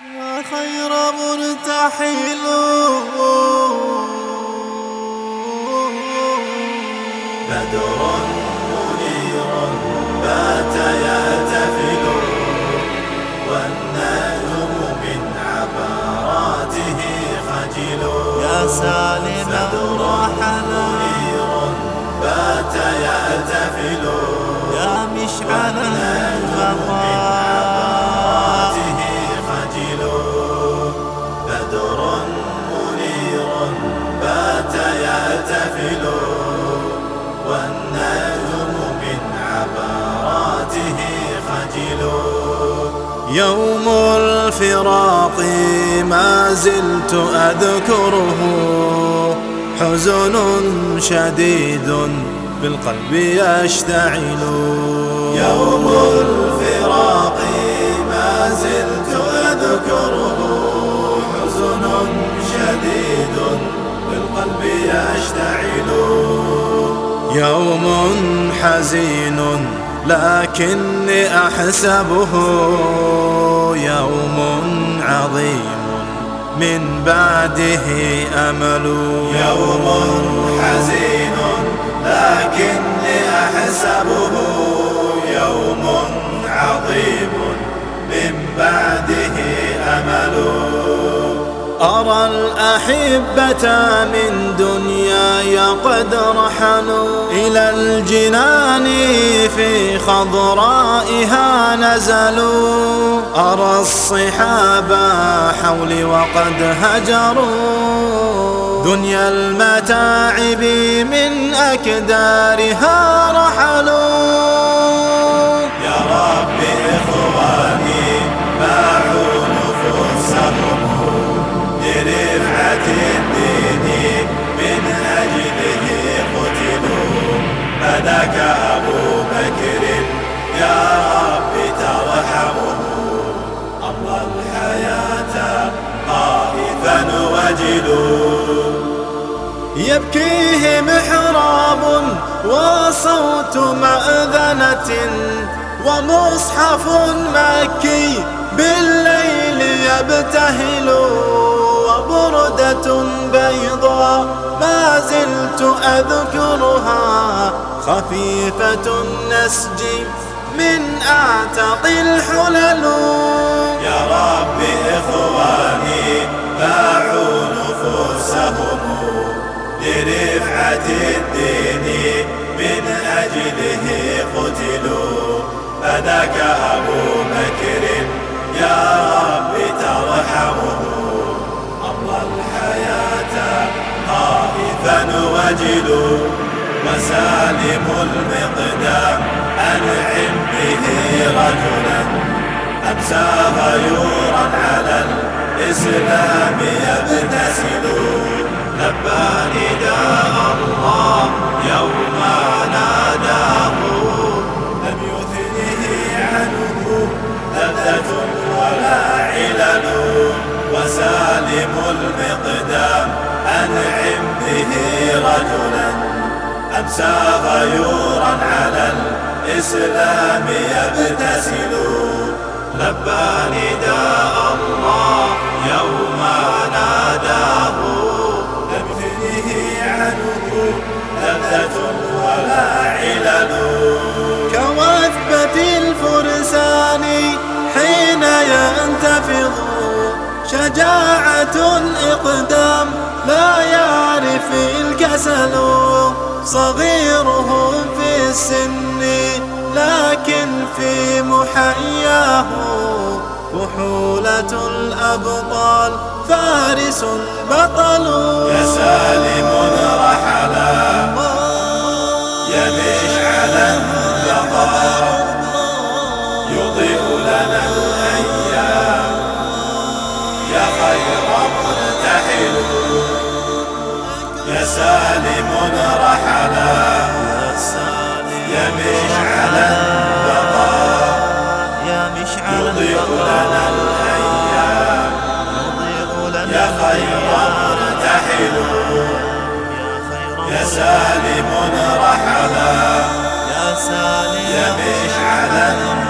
يا خير مرتحل بدر منير بات يهتفل والنجم من عبراته خجل. يا سالم بدر منير بات يهتفل يا مشعل خجل بدر منير بات يهتفل والنجم من عبراته خجل. يوم الفراق ما زلت أذكره. حزن شديد بالقلب يشتعل. يوم الفراق ما زلت أذكره حزن شديد بالقلب يشتعل يوم حزين لكني أحسبه. يوم عظيم من بعده أمل. يوم حزين الأحبة من دنياي قد رحلوا إلى الجنان في خضرائها نزلوا. أرى الصحاب حولي وقد هجروا. دنيا المتاعب من أكدارها وجلوا يبكيه محراب وصوت مأذنة ومصحف مكي بالليل يبتهل وبردة بيضاء ما زلت أذكرها خفيفة النسج من أعتق الحلل. يا رب إخواني فذاك أبو بكر. يا رب ترحمه. أمضى الحياة خائفا وجلوا وسالم المقدام. أنعم به رجلا. أمسى غيورا على الإسلام يبتسل لبى نداء الله وسالم المقدام أنعم به رجلا. أمسى غيورا على الإسلام يبتسل لبى نداء الله يوم ناداه. لم يثنه عنه لذة ولا علل. كوثبة الفرسان حين ينتفض. شجاعة إقدام لا يعرف الكسل صغيرهم في السن لكن في محياه فحولة الأبطال فارس بطل. سالم رحلا. يا مشعل يضيء لنا الأيام. يا خير مرتحل يا سالم رحلا. يا مشعل يضيء